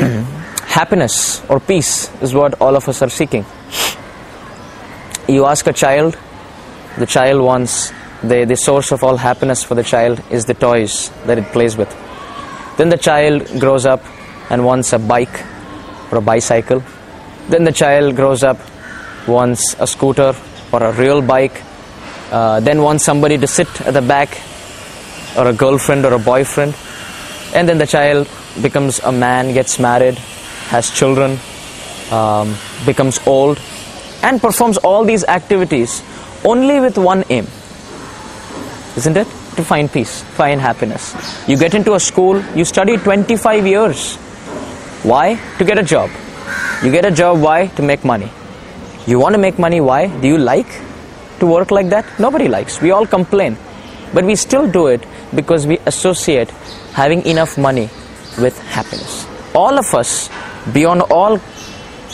happiness or peace is what all of us are seeking. You ask a child, the child wants, the, the source of all happiness for the child is the toys that it plays with. Then the child grows up and wants a bike or a bicycle. Then the child grows up, wants a scooter or a real bike. Uh, then wants somebody to sit at the back or a girlfriend or a boyfriend. And then the child becomes a man, gets married, has children, um, becomes old, and performs all these activities only with one aim. Isn't it? To find peace, find happiness. You get into a school, you study 25 years. Why? To get a job. You get a job, why? To make money. You want to make money, why? Do you like to work like that? Nobody likes. We all complain. But we still do it because we associate having enough money with happiness. All of us, beyond all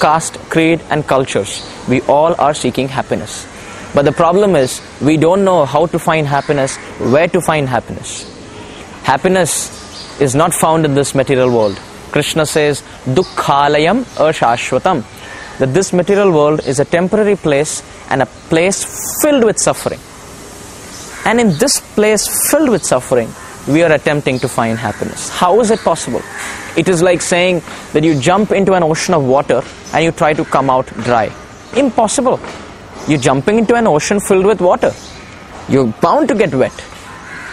caste, creed, and cultures, we all are seeking happiness. But the problem is, we don't know how to find happiness, where to find happiness. Happiness is not found in this material world. Krishna says, Dukkhalayam ashashvatam. That this material world is a temporary place and a place filled with suffering. And in this place filled with suffering, we are attempting to find happiness. How is it possible? It is like saying that you jump into an ocean of water and you try to come out dry. Impossible. You're jumping into an ocean filled with water. You're bound to get wet.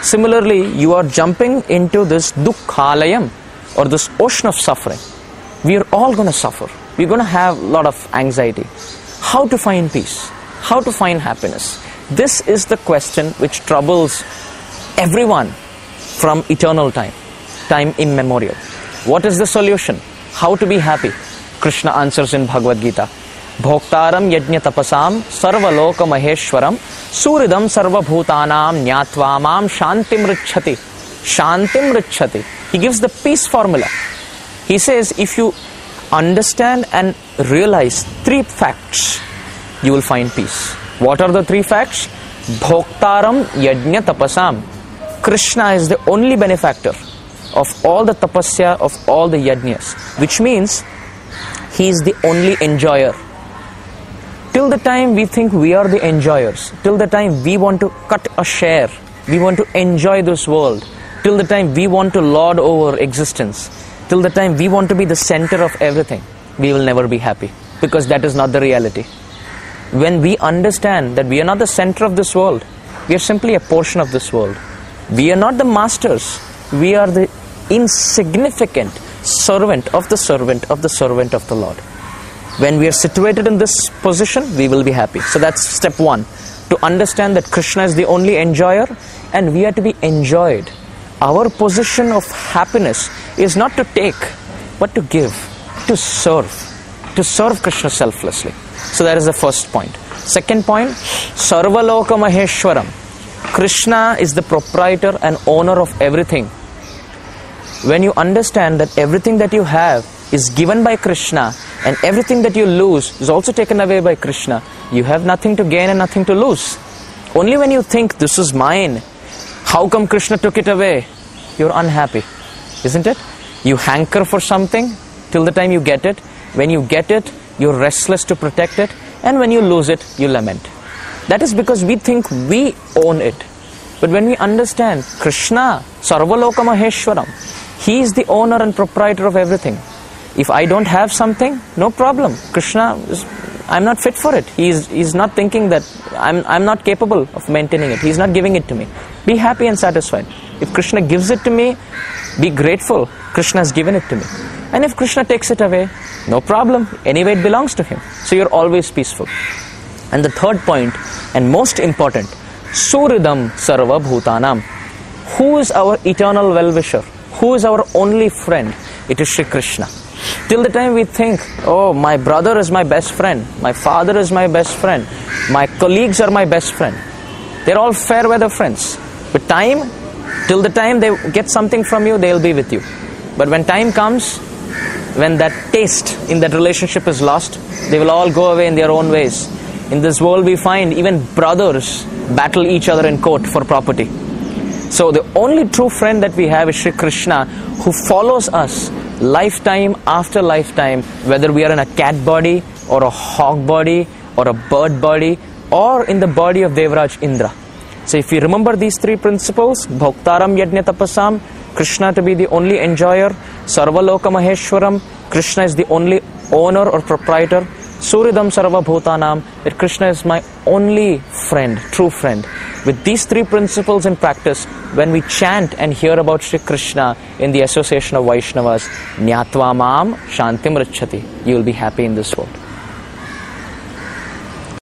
Similarly, you are jumping into this dukkhalayam or this ocean of suffering. We are all going to suffer. We're going to have a lot of anxiety. How to find peace? How to find happiness? This is the question which troubles everyone from eternal time, time immemorial. What is the solution? How to be happy? Krishna answers in Bhagavad Gita. भोक्तारं यज्ञ तपसां सर्वलोक महेश्वरं सूहृदं सर्वभूतानां ज्ञात्वा माँ शांतिम ऋच्छति शांतिम ऋच्छति he gives the peace formula he says if you understand and realize three facts you will find peace what are the three facts bhoktaram yajna tapasam krishna is the only benefactor of all the tapasya of all the yajnas which means he is the only enjoyer till the time we think we are the enjoyers, till the time we want to cut a share, we want to enjoy this world, till the time we want to lord over existence, till the time we want to be the center of everything, we will never be happy because that is not the reality. When we understand that we are not the center of this world, we are simply a portion of this world. We are not the masters, we are the insignificant servant of the servant of the servant of the Lord when we are situated in this position, we will be happy. So that's step one to understand that Krishna is the only enjoyer and we are to be enjoyed. Our position of happiness is not to take, but to give, to serve, to serve Krishna selflessly. So that is the first point. Second point, Sarvaloka Maheshwaram. Krishna is the proprietor and owner of everything. When you understand that everything that you have is given by Krishna and everything that you lose is also taken away by Krishna, you have nothing to gain and nothing to lose. Only when you think this is mine, how come Krishna took it away? You're unhappy, isn't it? You hanker for something till the time you get it. When you get it, you're restless to protect it, and when you lose it, you lament. That is because we think we own it. But when we understand Krishna, Sarvaloka Maheshwaram, He is the owner and proprietor of everything. If I don't have something, no problem. Krishna, is, I'm not fit for it. He's, he's not thinking that I'm, I'm not capable of maintaining it. He's not giving it to me. Be happy and satisfied. If Krishna gives it to me, be grateful. Krishna has given it to me. And if Krishna takes it away, no problem. Anyway, it belongs to him. So you're always peaceful. And the third point, and most important, Suridam Sarva Bhutanam. Who is our eternal well wisher? Who is our only friend? It is Sri Krishna. Till the time we think, oh, my brother is my best friend, my father is my best friend, my colleagues are my best friend. They're all fair weather friends. But time, till the time they get something from you, they'll be with you. But when time comes, when that taste in that relationship is lost, they will all go away in their own ways. In this world, we find even brothers battle each other in court for property. So, the only true friend that we have is Sri Krishna who follows us lifetime after lifetime, whether we are in a cat body or a hog body or a bird body or in the body of Devraj Indra. So if you remember these three principles, Bhoktaram Yajna Tapasam, Krishna to be the only enjoyer, Sarvaloka Maheshwaram, Krishna is the only owner or proprietor, Suridam Sarva Bhutanam, that Krishna is my only friend, true friend. With these three principles in practice, when we chant and hear about Sri Krishna in the association of Vaishnavas, Nyatva Mam Shantim Richati, you will be happy in this world.